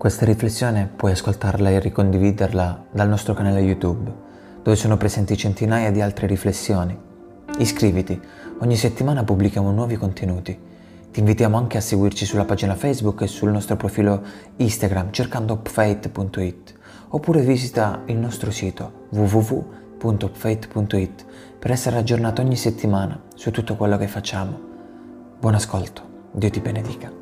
Questa riflessione puoi ascoltarla e ricondividerla dal nostro canale YouTube, dove sono presenti centinaia di altre riflessioni. Iscriviti, ogni settimana pubblichiamo nuovi contenuti. Ti invitiamo anche a seguirci sulla pagina Facebook e sul nostro profilo Instagram cercando upfate.it oppure visita il nostro sito www.upfate.it per essere aggiornato ogni settimana su tutto quello che facciamo. Buon ascolto, Dio ti benedica.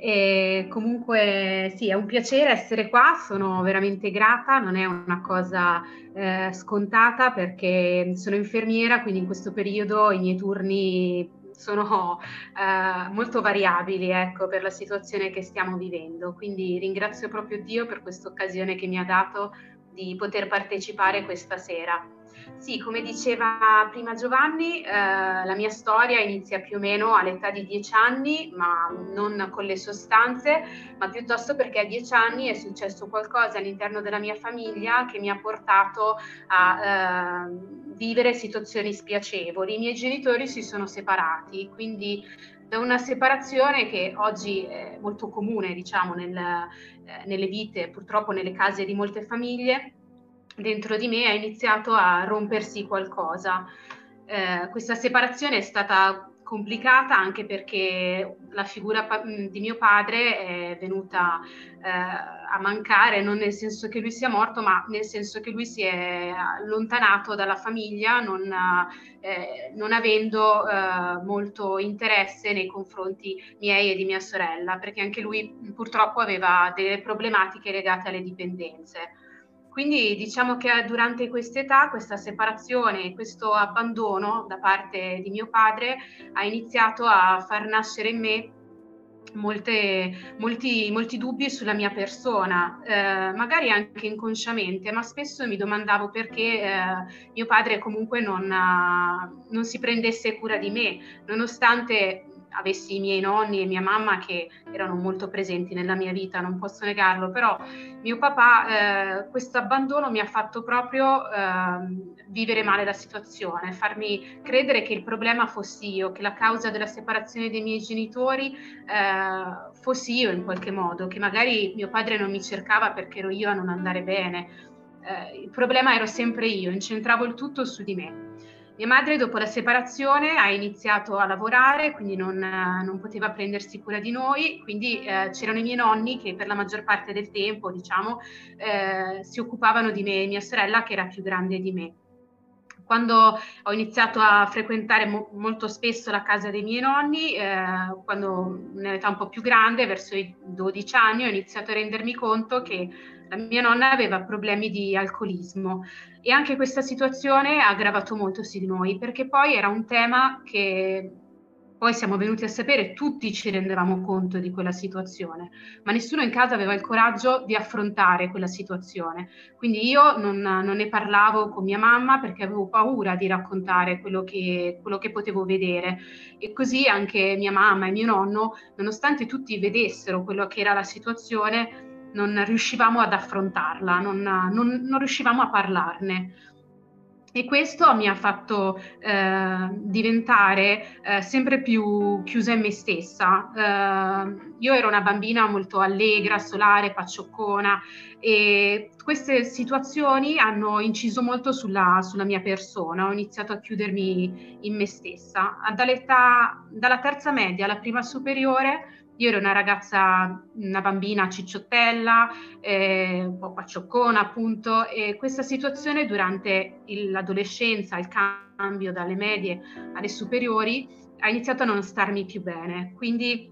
E comunque sì, è un piacere essere qua, sono veramente grata, non è una cosa eh, scontata perché sono infermiera, quindi in questo periodo i miei turni sono eh, molto variabili ecco, per la situazione che stiamo vivendo. Quindi ringrazio proprio Dio per questa occasione che mi ha dato di poter partecipare questa sera. Sì, come diceva prima Giovanni, eh, la mia storia inizia più o meno all'età di dieci anni, ma non con le sostanze, ma piuttosto perché a dieci anni è successo qualcosa all'interno della mia famiglia che mi ha portato a eh, vivere situazioni spiacevoli. I miei genitori si sono separati, quindi da una separazione che oggi è molto comune, diciamo, nel, eh, nelle vite, purtroppo nelle case di molte famiglie, dentro di me è iniziato a rompersi qualcosa. Eh, questa separazione è stata complicata anche perché la figura pa- di mio padre è venuta eh, a mancare, non nel senso che lui sia morto, ma nel senso che lui si è allontanato dalla famiglia, non, eh, non avendo eh, molto interesse nei confronti miei e di mia sorella, perché anche lui purtroppo aveva delle problematiche legate alle dipendenze. Quindi diciamo che durante quest'età, questa separazione, questo abbandono da parte di mio padre ha iniziato a far nascere in me Molte, molti, molti, dubbi sulla mia persona, eh, magari anche inconsciamente, ma spesso mi domandavo perché eh, mio padre comunque non, non, si prendesse cura di me, nonostante avessi i miei nonni e mia mamma che erano molto presenti nella mia vita, non posso negarlo, però mio papà eh, questo abbandono mi ha fatto proprio eh, vivere male la situazione, farmi credere che il problema fossi io, che la causa della separazione dei miei genitori eh, fossi io in qualche modo, che magari mio padre non mi cercava perché ero io a non andare bene. Eh, il problema ero sempre io, incentravo il tutto su di me. Mia madre dopo la separazione ha iniziato a lavorare, quindi non, non poteva prendersi cura di noi, quindi eh, c'erano i miei nonni che per la maggior parte del tempo, diciamo, eh, si occupavano di me e mia sorella che era più grande di me. Quando ho iniziato a frequentare mo- molto spesso la casa dei miei nonni, eh, quando in età un po' più grande, verso i 12 anni, ho iniziato a rendermi conto che la mia nonna aveva problemi di alcolismo. E anche questa situazione ha aggravato molto su di noi perché poi era un tema che poi siamo venuti a sapere, tutti ci rendevamo conto di quella situazione, ma nessuno in casa aveva il coraggio di affrontare quella situazione. Quindi io non, non ne parlavo con mia mamma perché avevo paura di raccontare quello che, quello che, potevo vedere. E così anche mia mamma e mio nonno, nonostante tutti vedessero quello che era la situazione, non riuscivamo ad affrontarla, non, non, non riuscivamo a parlarne. E questo mi ha fatto eh, diventare eh, sempre più chiusa in me stessa. Eh, io ero una bambina molto allegra, solare, paccioccona e queste situazioni hanno inciso molto sulla, sulla mia persona. Ho iniziato a chiudermi in me stessa. dalla terza media alla prima superiore io ero una ragazza, una bambina cicciottella, eh, un po' paccioccona appunto, e questa situazione durante il, l'adolescenza, il cambio dalle medie alle superiori, ha iniziato a non starmi più bene. Quindi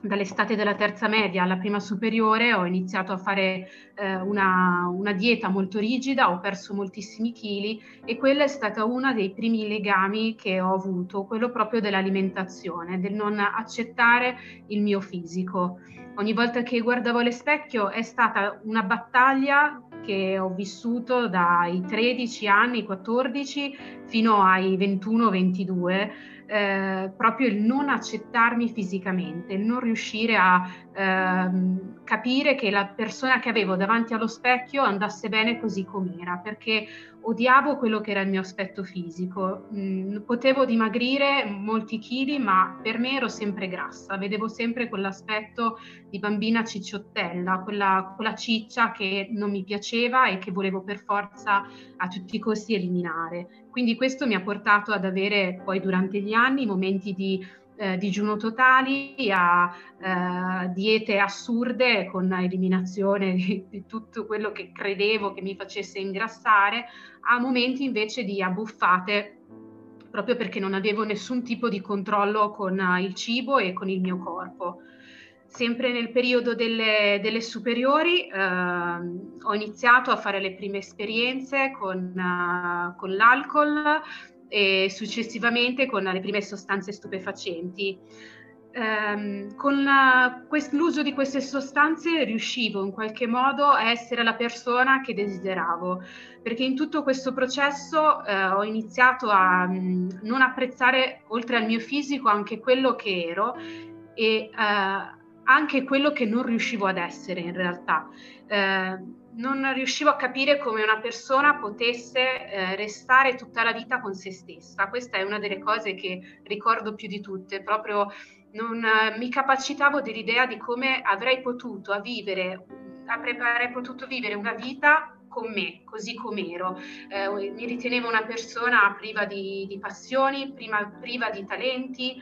dall'estate della terza media alla prima superiore ho iniziato a fare eh, una, una, dieta molto rigida, ho perso moltissimi chili e quella è stata uno dei primi legami che ho avuto, quello proprio dell'alimentazione, del non accettare il mio fisico. Ogni volta che guardavo allo specchio è stata una battaglia che ho vissuto dai 13 anni, 14 fino ai 21-22 eh, proprio il non accettarmi fisicamente, il non riuscire a ehm, capire che la persona che avevo davanti allo specchio andasse bene così com'era, perché odiavo quello che era il mio aspetto fisico. Mm, potevo dimagrire molti chili, ma per me ero sempre grassa, vedevo sempre quell'aspetto di bambina cicciottella, quella, quella ciccia che non mi piaceva e che volevo per forza a tutti i costi eliminare. Quindi questo mi ha portato ad avere poi durante gli anni momenti di eh, digiuno totali a eh, diete assurde con eliminazione di, di, tutto quello che credevo che mi facesse ingrassare, a momenti invece di abbuffate proprio perché non avevo nessun tipo di controllo con il cibo e con il mio corpo. Sempre nel periodo delle, delle superiori eh, ho iniziato a fare le prime esperienze con, uh, con l'alcol, e successivamente con le prime sostanze stupefacenti. Um, con la, quest, l'uso di queste sostanze riuscivo in qualche modo a essere la persona che desideravo, perché in tutto questo processo uh, ho iniziato a um, non apprezzare oltre al mio fisico anche quello che ero e uh, anche quello che non riuscivo ad essere in realtà. Uh, non riuscivo a capire come una persona potesse eh, restare tutta la vita con se stessa. Questa è una delle cose che ricordo più di tutte, proprio non eh, mi capacitavo dell'idea di come avrei potuto vivere, avrei potuto vivere una vita con me, così com'ero. Eh, mi ritenevo una persona priva di, di passioni, prima, priva di talenti.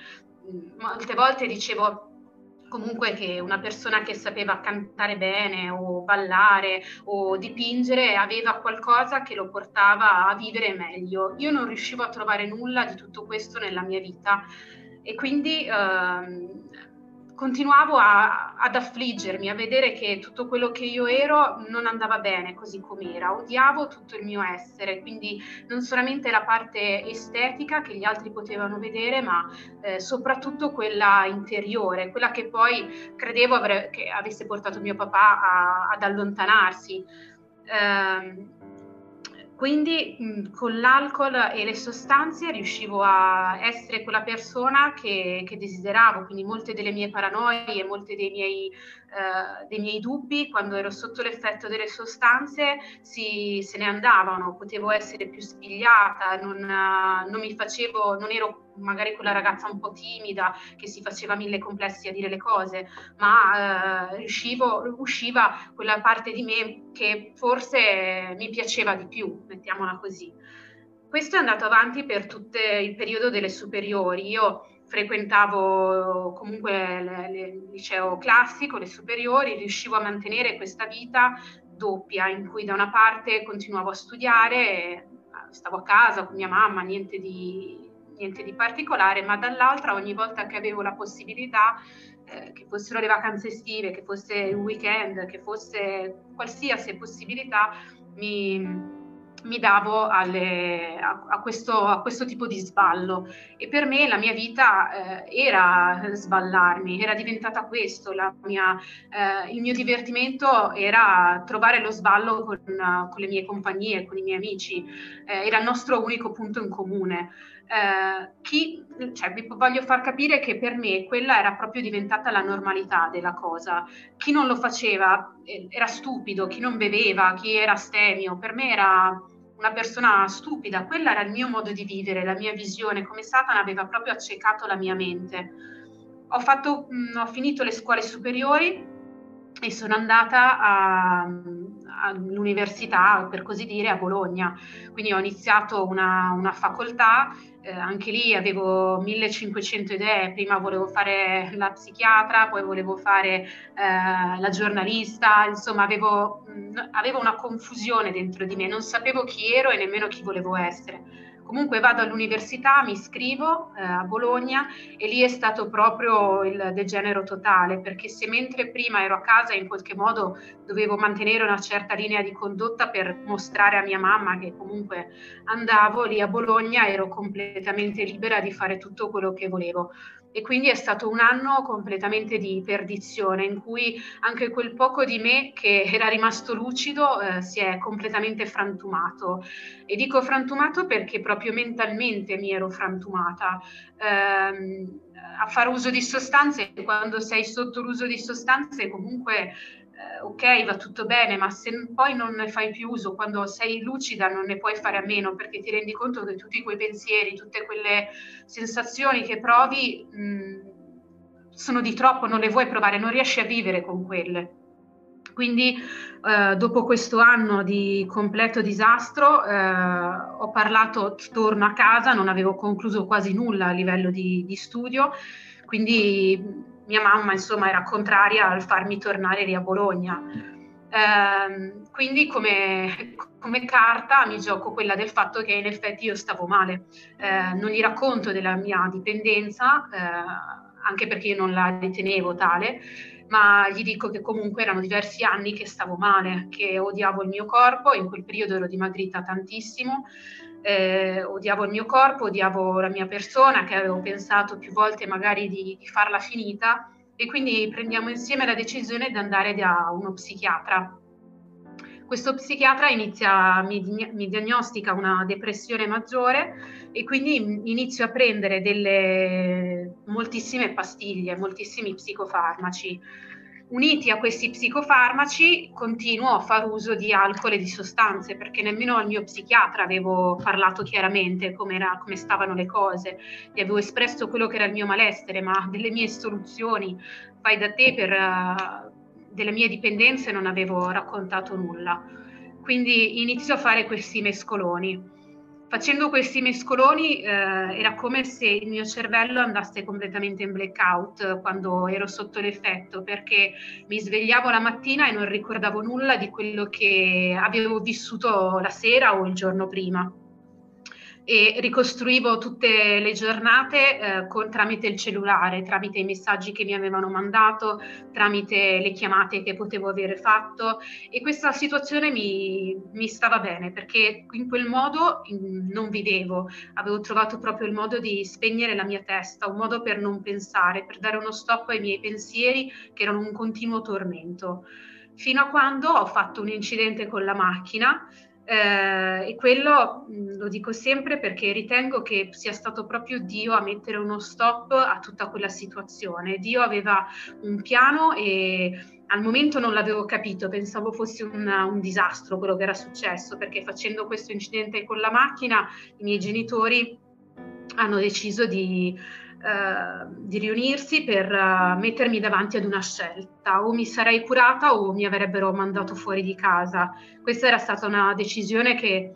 Molte volte dicevo comunque che una persona che sapeva cantare bene o ballare o dipingere aveva qualcosa che lo portava a vivere meglio. Io non riuscivo a trovare nulla di tutto questo nella mia vita e quindi ehm, continuavo a, ad affliggermi, a vedere che tutto quello che io ero non andava bene così com'era, odiavo tutto il mio essere, quindi non solamente la parte estetica che gli altri potevano vedere, ma eh, soprattutto quella interiore, quella che poi credevo avre- che avesse portato mio papà a, ad allontanarsi. Eh, quindi con l'alcol e le sostanze riuscivo a essere quella persona che, che desideravo, quindi molte delle mie paranoie molti dei miei eh, dei miei dubbi, quando ero sotto l'effetto delle sostanze, si, se ne andavano, potevo essere più spigliata, non, uh, non mi facevo, non ero magari quella ragazza un po' timida che si faceva mille complessi a dire le cose, ma uh, riuscivo, usciva quella parte di me che forse mi piaceva di più, mettiamola così. Questo è andato avanti per tutto il periodo delle superiori. Io frequentavo comunque il liceo classico, le superiori, riuscivo a mantenere questa vita doppia in cui da una parte continuavo a studiare, stavo a casa con mia mamma, niente di, niente di particolare, ma dall'altra ogni volta che avevo la possibilità, eh, che fossero le vacanze estive, che fosse il weekend, che fosse qualsiasi possibilità, mi, mi davo alle, a, a, questo, a, questo, tipo di sballo e per me la mia vita eh, era sballarmi, era diventata questo, mia, eh, il mio divertimento era trovare lo sballo con, con, le mie compagnie, con i miei amici, eh, era il nostro unico punto in comune. Eh, chi, cioè, vi voglio far capire che per me quella era proprio diventata la normalità della cosa. Chi non lo faceva eh, era stupido, chi non beveva, chi era astemio, per me era una persona stupida. Quella era il mio modo di vivere, la mia visione, come Satana aveva proprio accecato la mia mente. Ho, fatto, mh, ho finito le scuole superiori e sono andata a, all'università, per così dire, a Bologna. Quindi ho iniziato una, una facoltà, eh, anche lì avevo 1500 idee, prima volevo fare la psichiatra, poi volevo fare eh, la giornalista, insomma avevo, mh, avevo una confusione dentro di me, non sapevo chi ero e nemmeno chi volevo essere Comunque vado all'università, mi iscrivo eh, a Bologna e lì è stato proprio il degenero totale, perché se mentre prima ero a casa in qualche modo dovevo mantenere una certa linea di condotta per mostrare a mia mamma che comunque andavo lì a Bologna, ero completamente libera di fare tutto quello che volevo. E quindi è stato un anno completamente di perdizione in cui anche quel poco di me che era rimasto lucido eh, si è completamente frantumato. E dico frantumato perché proprio mentalmente mi ero frantumata. Eh, a fare uso di sostanze quando sei sotto l'uso di sostanze comunque eh, ok, va tutto bene, ma se poi non ne fai più uso, quando sei lucida non ne puoi fare a meno perché ti rendi conto che tutti quei pensieri, tutte quelle sensazioni che provi mh, sono di troppo, non le vuoi provare, non riesci a vivere con quelle. Quindi eh, dopo questo anno di completo disastro eh, ho parlato torno a casa, non avevo concluso quasi nulla a livello di, di studio, quindi mia mamma insomma era contraria al farmi tornare lì a Bologna. Eh, quindi come, come, carta mi gioco quella del fatto che in effetti io stavo male. Eh, non gli racconto della mia dipendenza, eh, anche perché io non la ritenevo tale, ma gli dico che comunque erano diversi anni che stavo male, che odiavo il mio corpo, in quel periodo ero dimagrita tantissimo, eh, odiavo il mio corpo, odiavo la mia persona, che avevo pensato più volte magari di, di farla finita e quindi prendiamo insieme la decisione di andare da uno psichiatra. Questo psichiatra inizia, mi, mi, diagnostica una depressione maggiore e quindi inizio a prendere delle moltissime pastiglie, moltissimi psicofarmaci Uniti a questi psicofarmaci continuo a far uso di alcol e di sostanze perché nemmeno al mio psichiatra avevo parlato chiaramente come stavano le cose, gli avevo espresso quello che era il mio malessere, ma delle mie soluzioni, fai da te per uh, delle mie dipendenze non avevo raccontato nulla. Quindi inizio a fare questi mescoloni Facendo questi mescoloni eh, era come se il mio cervello andasse completamente in blackout quando ero sotto l'effetto, perché mi svegliavo la mattina e non ricordavo nulla di quello che avevo vissuto la sera o il giorno prima e ricostruivo tutte le giornate eh, con, tramite il cellulare, tramite i messaggi che mi avevano mandato, tramite le chiamate che potevo avere fatto e questa situazione mi, mi stava bene perché in quel modo in, non vivevo, avevo trovato proprio il modo di spegnere la mia testa, un modo per non pensare, per dare uno stop ai miei pensieri che erano un continuo tormento. Fino a quando ho fatto un incidente con la macchina eh, e quello mm, lo dico sempre perché ritengo che sia stato proprio Dio a mettere uno stop a tutta quella situazione. Dio aveva un piano e al momento non l'avevo capito, pensavo fosse un, un disastro quello che era successo, perché facendo questo incidente con la macchina i miei genitori hanno deciso di di riunirsi per uh, mettermi davanti ad una scelta, o mi sarei curata o mi avrebbero mandato fuori di casa. Questa era stata una decisione che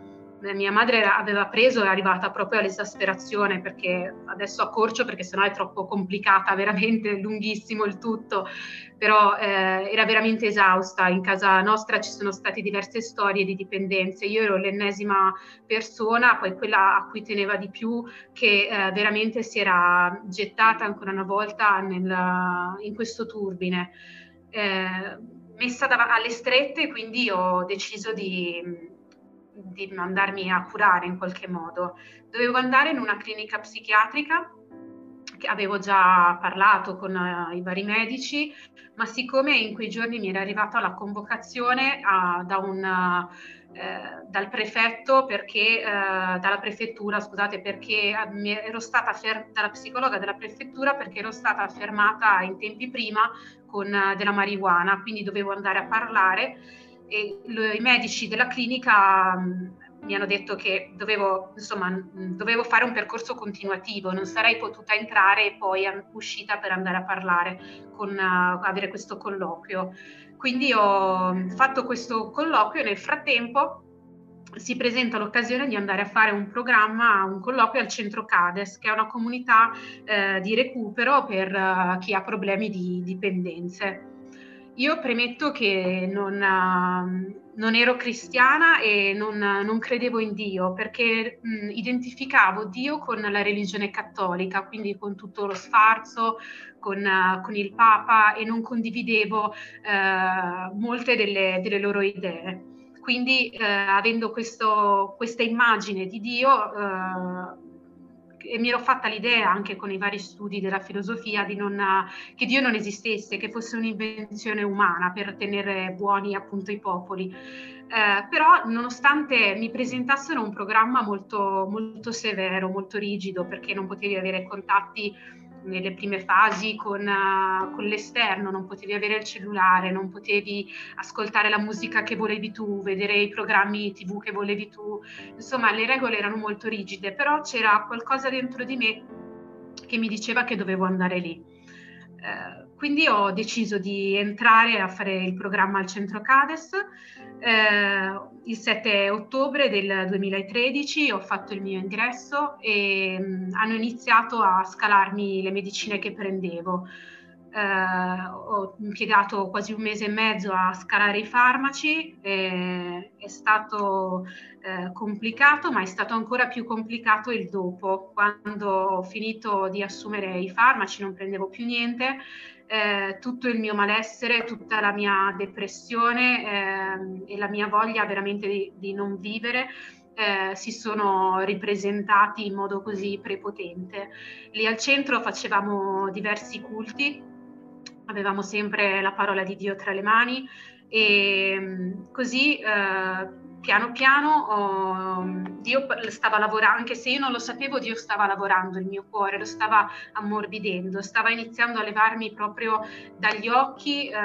mia madre aveva preso è arrivata proprio all'esasperazione perché adesso accorcio perché sennò è troppo complicata, veramente lunghissimo il tutto, però eh, era veramente esausta. In casa nostra ci sono state diverse storie di dipendenze. Io ero l'ennesima persona, poi quella a cui teneva di più, che eh, veramente si era gettata ancora una volta nel, in questo turbine. Eh, messa dav- alle strette, quindi ho deciso di di mandarmi a curare in qualche modo. Dovevo andare in una clinica psichiatrica che avevo già parlato con uh, i vari medici, ma siccome in quei giorni mi era arrivata la convocazione uh, da un, uh, dal prefetto perché, dalla prefettura, scusate, perché ero stata fer- dalla psicologa della prefettura perché ero stata fermata in tempi prima con della marijuana, quindi dovevo andare a parlare e i medici della clinica mh, mi hanno detto che dovevo, insomma, mh, dovevo fare un percorso continuativo, non sarei potuta entrare e poi uscita per andare a parlare, con, uh, avere questo colloquio. Quindi ho fatto questo colloquio e nel frattempo si presenta l'occasione di andare a fare un programma, un colloquio al centro CADES, che è una comunità eh, di recupero per uh, chi ha problemi di dipendenze. Io premetto che non, uh, non ero cristiana e non, non, credevo in Dio perché mh, identificavo Dio con la religione cattolica, quindi con tutto lo sfarzo, con, uh, con il Papa e non condividevo uh, molte delle, delle, loro idee. Quindi avendo questo, questa immagine di Dio e mi ero fatta l'idea anche con i vari studi della filosofia non, che Dio non esistesse, che fosse un'invenzione umana per tenere buoni appunto i popoli. Eh, però nonostante mi presentassero un programma molto, molto severo, molto rigido, perché non potevi avere contatti nelle prime fasi con, uh, con, l'esterno, non potevi avere il cellulare, non potevi ascoltare la musica che volevi tu, vedere i programmi tv che volevi tu, insomma le regole erano molto rigide, però c'era qualcosa dentro di me che mi diceva che dovevo andare lì. Uh, quindi ho deciso di entrare a fare il programma al centro Cades. Eh, il 7 ottobre del 2013 ho fatto il mio ingresso e mh, hanno iniziato a scalarmi le medicine che prendevo. Eh, ho impiegato quasi un mese e mezzo a scalare i farmaci, eh, è stato eh, complicato, ma è stato ancora più complicato il dopo, quando ho finito di assumere i farmaci, non prendevo più niente eh, tutto il mio malessere, tutta la mia depressione eh, e la mia voglia veramente di, di non vivere eh, si sono ripresentati in modo così prepotente. Lì al centro facevamo diversi culti, avevamo sempre la parola di Dio tra le mani e così eh, piano piano oh, Dio stava lavorando, anche se io non lo sapevo, Dio stava lavorando il mio cuore, lo stava ammorbidendo, stava iniziando a levarmi proprio dagli occhi eh,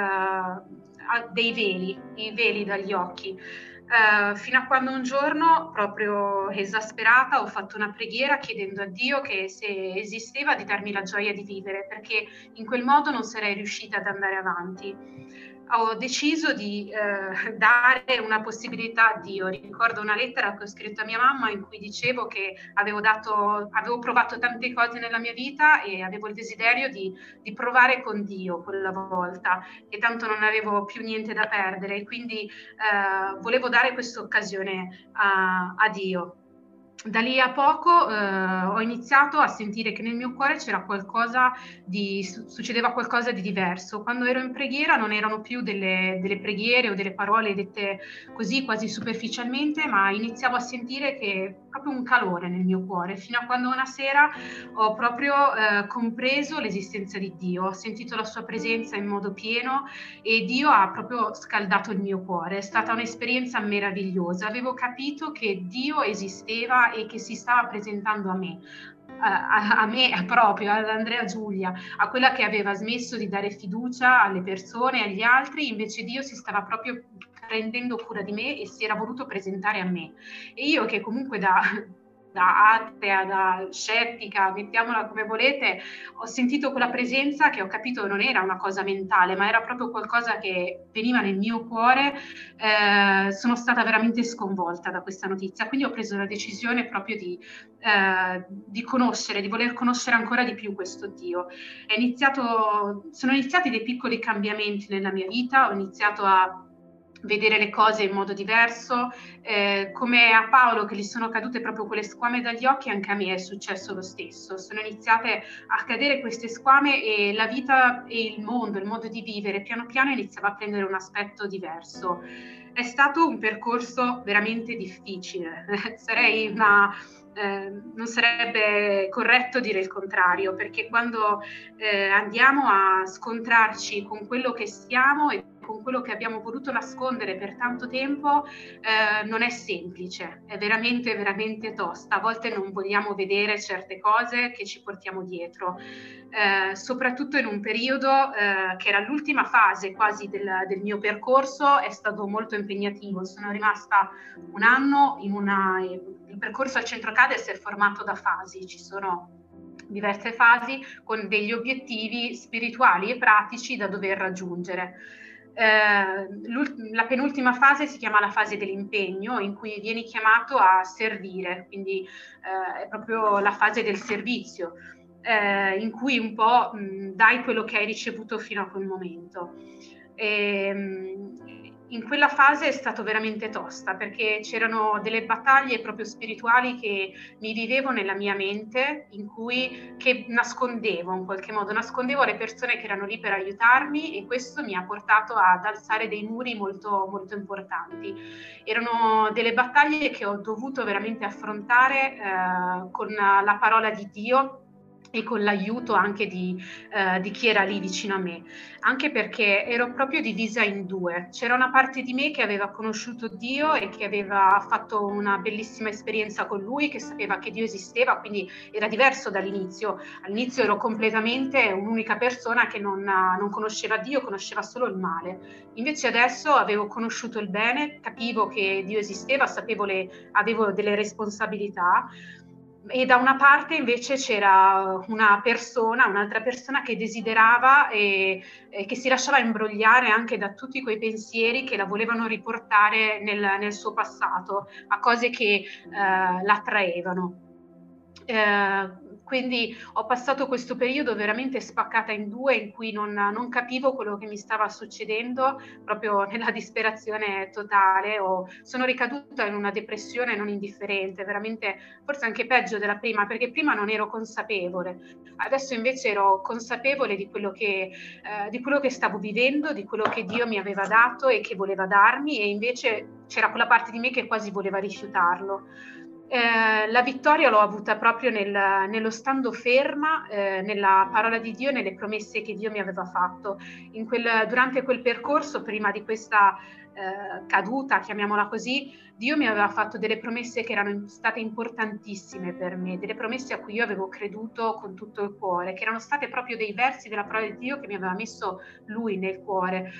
dei veli, i veli dagli occhi. Uh, fino a quando un giorno, proprio esasperata, ho fatto una preghiera chiedendo a Dio che se esisteva di darmi la gioia di vivere, perché in quel modo non sarei riuscita ad andare avanti ho deciso di eh, dare una possibilità a Dio. Ricordo una lettera che ho scritto a mia mamma in cui dicevo che avevo, dato, avevo provato tante cose nella mia vita e avevo il desiderio di, di, provare con Dio quella volta e tanto non avevo più niente da perdere, quindi eh, volevo dare questa occasione a, a Dio da lì a poco eh, ho iniziato a sentire che nel mio cuore c'era qualcosa di, succedeva qualcosa di diverso. Quando ero in preghiera non erano più delle, delle, preghiere o delle parole dette così quasi superficialmente, ma iniziavo a sentire che proprio un calore nel mio cuore, fino a quando una sera ho proprio eh, compreso l'esistenza di Dio, ho sentito la sua presenza in modo pieno e Dio ha proprio scaldato il mio cuore. È stata un'esperienza meravigliosa. Avevo capito che Dio esisteva e che si stava presentando a me, a, a, me proprio, ad Andrea Giulia, a quella che aveva smesso di dare fiducia alle persone, agli altri, invece Dio si stava proprio prendendo cura di me e si era voluto presentare a me. E io che comunque da da atea, da scettica, mettiamola come volete, ho sentito quella presenza che ho capito non era una cosa mentale, ma era proprio qualcosa che veniva nel mio cuore. Eh, sono stata veramente sconvolta da questa notizia, quindi ho preso la decisione proprio di, eh, di conoscere, di voler conoscere ancora di più questo Dio. Iniziato, sono iniziati dei piccoli cambiamenti nella mia vita, ho iniziato a vedere le cose in modo diverso, eh, come a Paolo che gli sono cadute proprio quelle squame dagli occhi, anche a me è successo lo stesso. Sono iniziate a cadere queste squame e la vita e il mondo, il modo di vivere, piano piano iniziava a prendere un aspetto diverso. È stato un percorso veramente difficile, sarei una eh, non sarebbe corretto dire il contrario, perché quando eh, andiamo a scontrarci con quello che siamo e con quello che abbiamo voluto nascondere per tanto tempo eh, non è semplice, è veramente, veramente tosta. A volte non vogliamo vedere certe cose che ci portiamo dietro, eh, soprattutto in un periodo eh, che era l'ultima fase quasi del, del, mio percorso, è stato molto impegnativo. Sono rimasta un anno in una... Il percorso al centro CADES è formato da fasi, ci sono diverse fasi con degli obiettivi spirituali e pratici da dover raggiungere. Eh, la penultima fase si chiama la fase dell'impegno, in cui vieni chiamato a servire, quindi eh, è proprio la fase del servizio. eh, in cui un po' mh, dai quello che hai ricevuto fino a quel momento. E, ehm, in quella fase è stato veramente tosta perché c'erano delle battaglie proprio spirituali che mi vivevo nella mia mente, in cui che nascondevo in qualche modo, nascondevo le persone che erano lì per aiutarmi e questo mi ha portato ad alzare dei muri molto, molto importanti. Erano delle battaglie che ho dovuto veramente affrontare eh, con la parola di Dio e con l'aiuto anche di, eh, di, chi era lì vicino a me, anche perché ero proprio divisa in due. C'era una parte di me che aveva conosciuto Dio e che aveva fatto una bellissima esperienza con Lui, che sapeva che Dio esisteva, quindi era diverso dall'inizio. All'inizio ero completamente un'unica persona che non, non conosceva Dio, conosceva solo il male. Invece adesso avevo conosciuto il bene, capivo che Dio esisteva, sapevo le, avevo delle responsabilità e da una parte invece c'era una persona, un'altra persona che desiderava e, e, che si lasciava imbrogliare anche da tutti quei pensieri che la volevano riportare nel, nel suo passato, a cose che eh, l'attraevano. Eh, quindi ho passato questo periodo veramente spaccata in due in cui non, non, capivo quello che mi stava succedendo, proprio nella disperazione totale. O sono ricaduta in una depressione non indifferente, veramente forse anche peggio della prima, perché prima non ero consapevole. Adesso invece ero consapevole di quello che, eh, di quello che stavo vivendo, di quello che Dio mi aveva dato e che voleva darmi e invece c'era quella parte di me che quasi voleva rifiutarlo. Eh, la vittoria l'ho avuta proprio nel, nello stando ferma eh, nella parola di Dio, nelle promesse che Dio mi aveva fatto. Quel, durante quel percorso, prima di questa eh, caduta, chiamiamola così, Dio mi aveva fatto delle promesse che erano state importantissime per me, delle promesse a cui io avevo creduto con tutto il cuore, che erano state proprio dei versi della parola di Dio che mi aveva messo Lui nel cuore.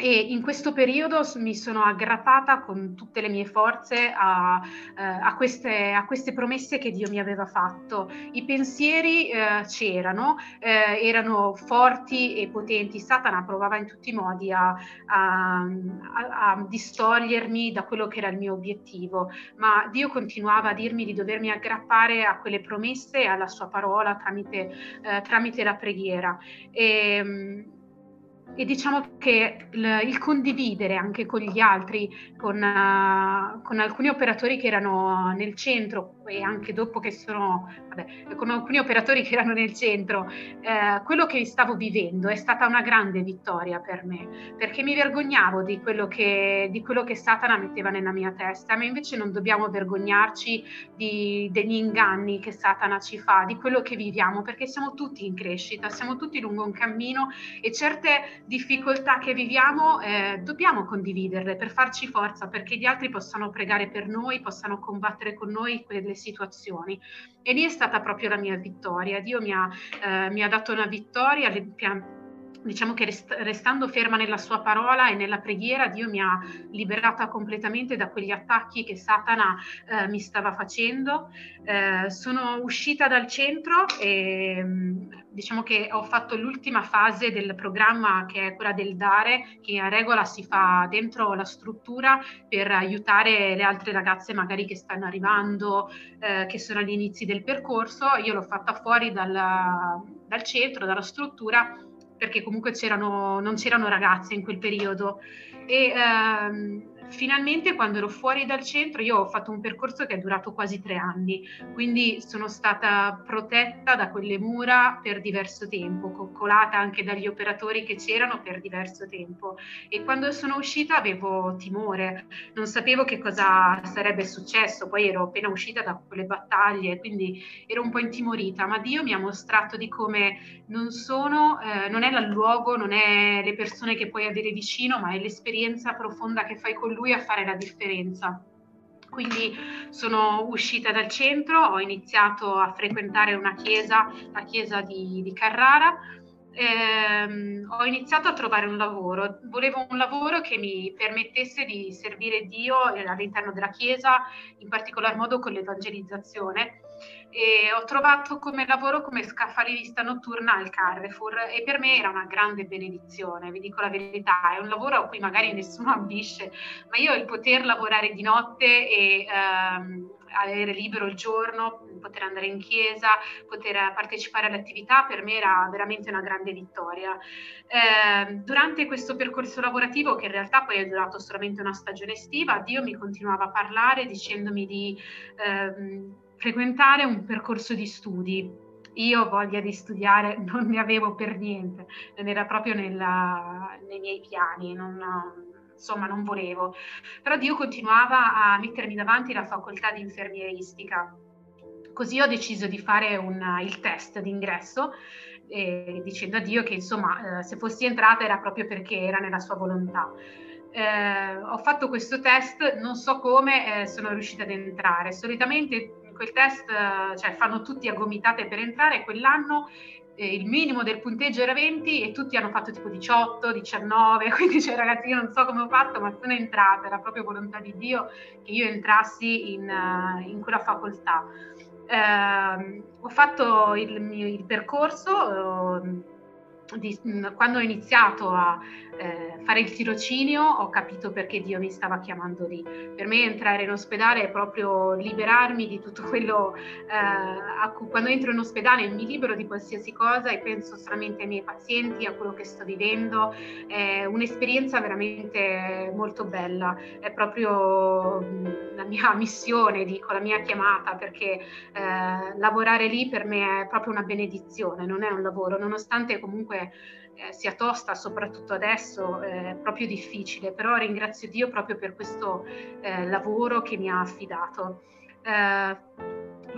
E in questo periodo mi sono aggrappata con tutte le mie forze a, eh, a, queste, a queste, promesse che Dio mi aveva fatto. I pensieri eh, c'erano, eh, erano forti e potenti. Satana provava in tutti i modi a, a, distogliermi da quello che era il mio obiettivo, ma Dio continuava a dirmi di dovermi aggrappare a quelle promesse e alla sua parola tramite, eh, tramite la preghiera. E, e diciamo che il, il, condividere anche con gli altri, con, uh, con, alcuni operatori che erano nel centro e anche dopo che sono, vabbè, con alcuni operatori che erano nel centro, eh, quello che stavo vivendo è stata una grande vittoria per me, perché mi vergognavo di quello che, di quello che Satana metteva nella mia testa, ma invece non dobbiamo vergognarci di, degli inganni che Satana ci fa, di quello che viviamo, perché siamo tutti in crescita, siamo tutti lungo un cammino e certe difficoltà che viviamo eh, dobbiamo condividerle per farci forza, perché gli altri possano pregare per noi, possano combattere con noi quelle situazioni. E lì è stata proprio la mia vittoria. Dio mi ha, eh, mi ha dato una vittoria, diciamo che rest- restando ferma nella sua parola e nella preghiera, Dio mi ha liberata completamente da quegli attacchi che Satana eh, mi stava facendo. Eh, sono uscita dal centro e diciamo che ho fatto l'ultima fase del programma che è quella del dare, che a regola si fa dentro la struttura per aiutare le altre ragazze magari che stanno arrivando, eh, che sono agli inizi del percorso. Io l'ho fatta fuori dal, dal centro, dalla struttura perché comunque c'erano, non c'erano ragazze in quel periodo. E ehm, finalmente quando ero fuori dal centro io ho fatto un percorso che è durato quasi tre anni, quindi sono stata protetta da quelle mura per diverso tempo, coccolata anche dagli operatori che c'erano per diverso tempo. E quando sono uscita avevo timore, non sapevo che cosa sarebbe successo, poi ero appena uscita da quelle battaglie, quindi ero un po' intimorita, ma Dio mi ha mostrato di come non sono, eh, non è il luogo, non è le persone che puoi avere vicino, ma è l'esperienza profonda che fai con lui a fare la differenza. Quindi sono uscita dal centro, ho iniziato a frequentare una chiesa, la chiesa di, di Carrara, ehm, ho iniziato a trovare un lavoro. Volevo un lavoro che mi permettesse di servire Dio all'interno della Chiesa, in particolar modo con l'evangelizzazione e ho trovato come lavoro come scaffalista notturna al Carrefour e per me era una grande benedizione, vi dico la verità, è un lavoro a cui magari nessuno ambisce, ma io il poter lavorare di notte e ehm, avere libero il giorno, poter andare in chiesa, poter partecipare alle attività, per me era veramente una grande vittoria. Eh, durante questo percorso lavorativo, che in realtà poi è durato solamente una stagione estiva, Dio mi continuava a parlare dicendomi di eh, frequentare un percorso di studi io voglia di studiare non ne avevo per niente, non era proprio nella, nei miei piani, non, insomma non volevo. Però Dio continuava a mettermi davanti la facoltà di infermieristica. Così ho deciso di fare un, il test d'ingresso eh, dicendo a Dio che insomma eh, se fossi entrata era proprio perché era nella sua volontà. Eh, ho fatto questo test, non so come eh, sono riuscita ad entrare. Solitamente quel test, cioè fanno tutti a gomitate per entrare, quell'anno eh, il minimo del punteggio era 20 e tutti hanno fatto tipo 18, 19, quindi cioè ragazzi io non so come ho fatto ma sono entrata, era proprio volontà di Dio che io entrassi in, uh, in quella facoltà. Eh, ho fatto il, il percorso, uh, di, quando ho iniziato a eh, fare il tirocinio ho capito perché Dio mi stava chiamando lì. Per me entrare in ospedale è proprio liberarmi di tutto quello, eh, cui, quando entro in ospedale mi libero di qualsiasi cosa e penso solamente ai miei pazienti, a quello che sto vivendo. È un'esperienza veramente molto bella, è proprio la mia missione, dico, la mia chiamata, perché eh, lavorare lì per me è proprio una benedizione, non è un lavoro, nonostante comunque eh, sia tosta, soprattutto adesso, è proprio difficile, però ringrazio Dio proprio per questo eh, lavoro che mi ha affidato.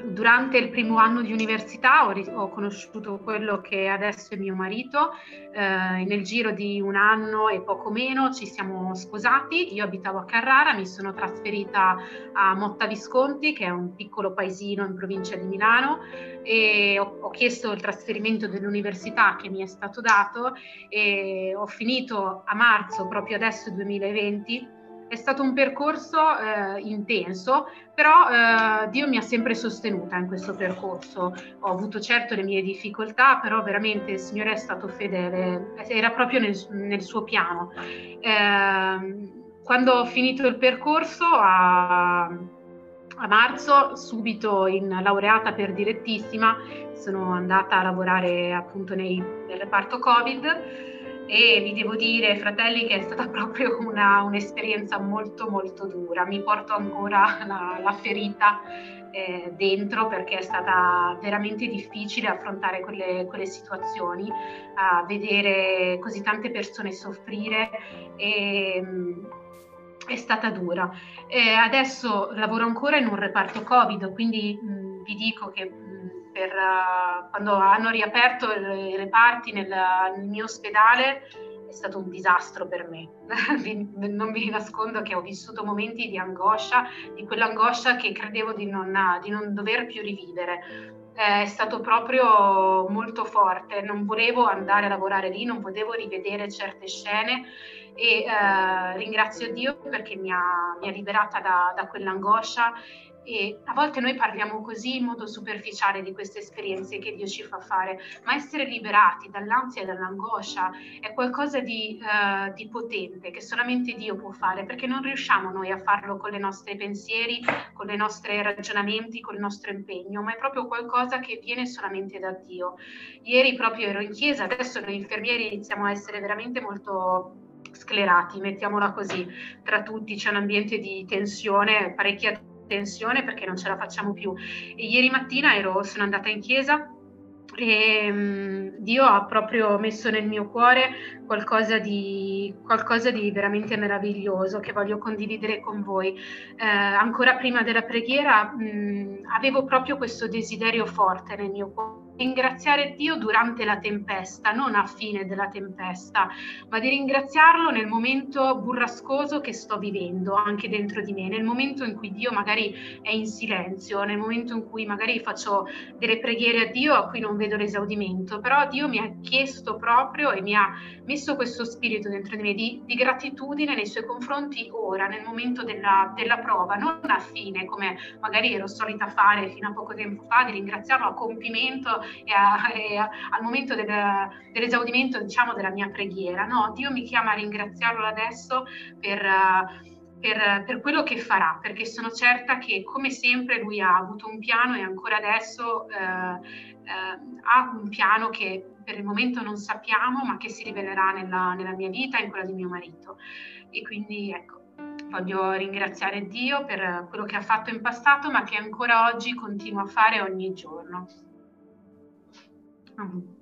Durante il primo anno di università ho, ho, conosciuto quello che adesso è mio marito, eh, nel giro di un anno e poco meno ci siamo sposati, io abitavo a Carrara, mi sono trasferita a Motta Visconti che è un piccolo paesino in provincia di Milano e ho, ho chiesto il trasferimento dell'università che mi è stato dato e ho finito a marzo proprio adesso 2020 è stato un percorso eh, intenso, però eh, Dio mi ha sempre sostenuta in questo percorso. Ho avuto certo le mie difficoltà, però veramente il Signore è stato fedele, era proprio nel, nel suo piano. Eh, quando ho finito il percorso a, a marzo, subito in laureata per direttissima, sono andata a lavorare appunto nei, nel reparto Covid e vi devo dire, fratelli, che è stata proprio una, un'esperienza molto molto dura. Mi porto ancora la, la ferita eh, dentro perché è stata veramente difficile affrontare quelle, quelle, situazioni, a vedere così tante persone soffrire e mh, è stata dura. Eh, adesso lavoro ancora in un reparto Covid, quindi mh, vi dico che per, uh, quando hanno riaperto i reparti nel, nel, mio ospedale è stato un disastro per me. non vi nascondo che ho vissuto momenti di angoscia, di quell'angoscia che credevo di non, di non dover più rivivere. È stato proprio molto forte, non volevo andare a lavorare lì, non potevo rivedere certe scene e eh, ringrazio Dio perché mi ha, mi ha liberata da, da quell'angoscia e a volte noi parliamo così in modo superficiale di queste esperienze che Dio ci fa fare, ma essere liberati dall'ansia e dall'angoscia è qualcosa di, uh, di potente che solamente Dio può fare, perché non riusciamo noi a farlo con i nostri pensieri, con i nostri ragionamenti, con il nostro impegno, ma è proprio qualcosa che viene solamente da Dio. Ieri proprio ero in chiesa, adesso noi infermieri iniziamo a essere veramente molto sclerati, mettiamola così, tra tutti c'è un ambiente di tensione, parecchia tensione perché non ce la facciamo più. E ieri mattina ero, sono andata in chiesa e um, Dio ha proprio messo nel mio cuore qualcosa di, qualcosa di veramente meraviglioso che voglio condividere con voi. Eh, ancora prima della preghiera mh, avevo proprio questo desiderio forte nel mio cuore ringraziare Dio durante la tempesta, non a fine della tempesta, ma di ringraziarlo nel momento burrascoso che sto vivendo anche dentro di me, nel momento in cui Dio magari è in silenzio, nel momento in cui magari faccio delle preghiere a Dio a cui non vedo l'esaudimento, però Dio mi ha chiesto proprio e mi ha messo questo spirito dentro di me di, di gratitudine nei suoi confronti ora, nel momento della, della prova, non a fine come magari ero solita fare fino a poco tempo fa, di ringraziarlo a compimento e, a, e a, al momento del, dell'esaudimento diciamo della mia preghiera. No, Dio mi chiama a ringraziarlo adesso per... Per, per, quello che farà, perché sono certa che come sempre lui ha avuto un piano e ancora adesso eh, eh, ha un piano che per il momento non sappiamo, ma che si rivelerà nella, nella mia vita e in quella di mio marito. E quindi ecco, voglio ringraziare Dio per quello che ha fatto in passato, ma che ancora oggi continua a fare ogni giorno. Amén.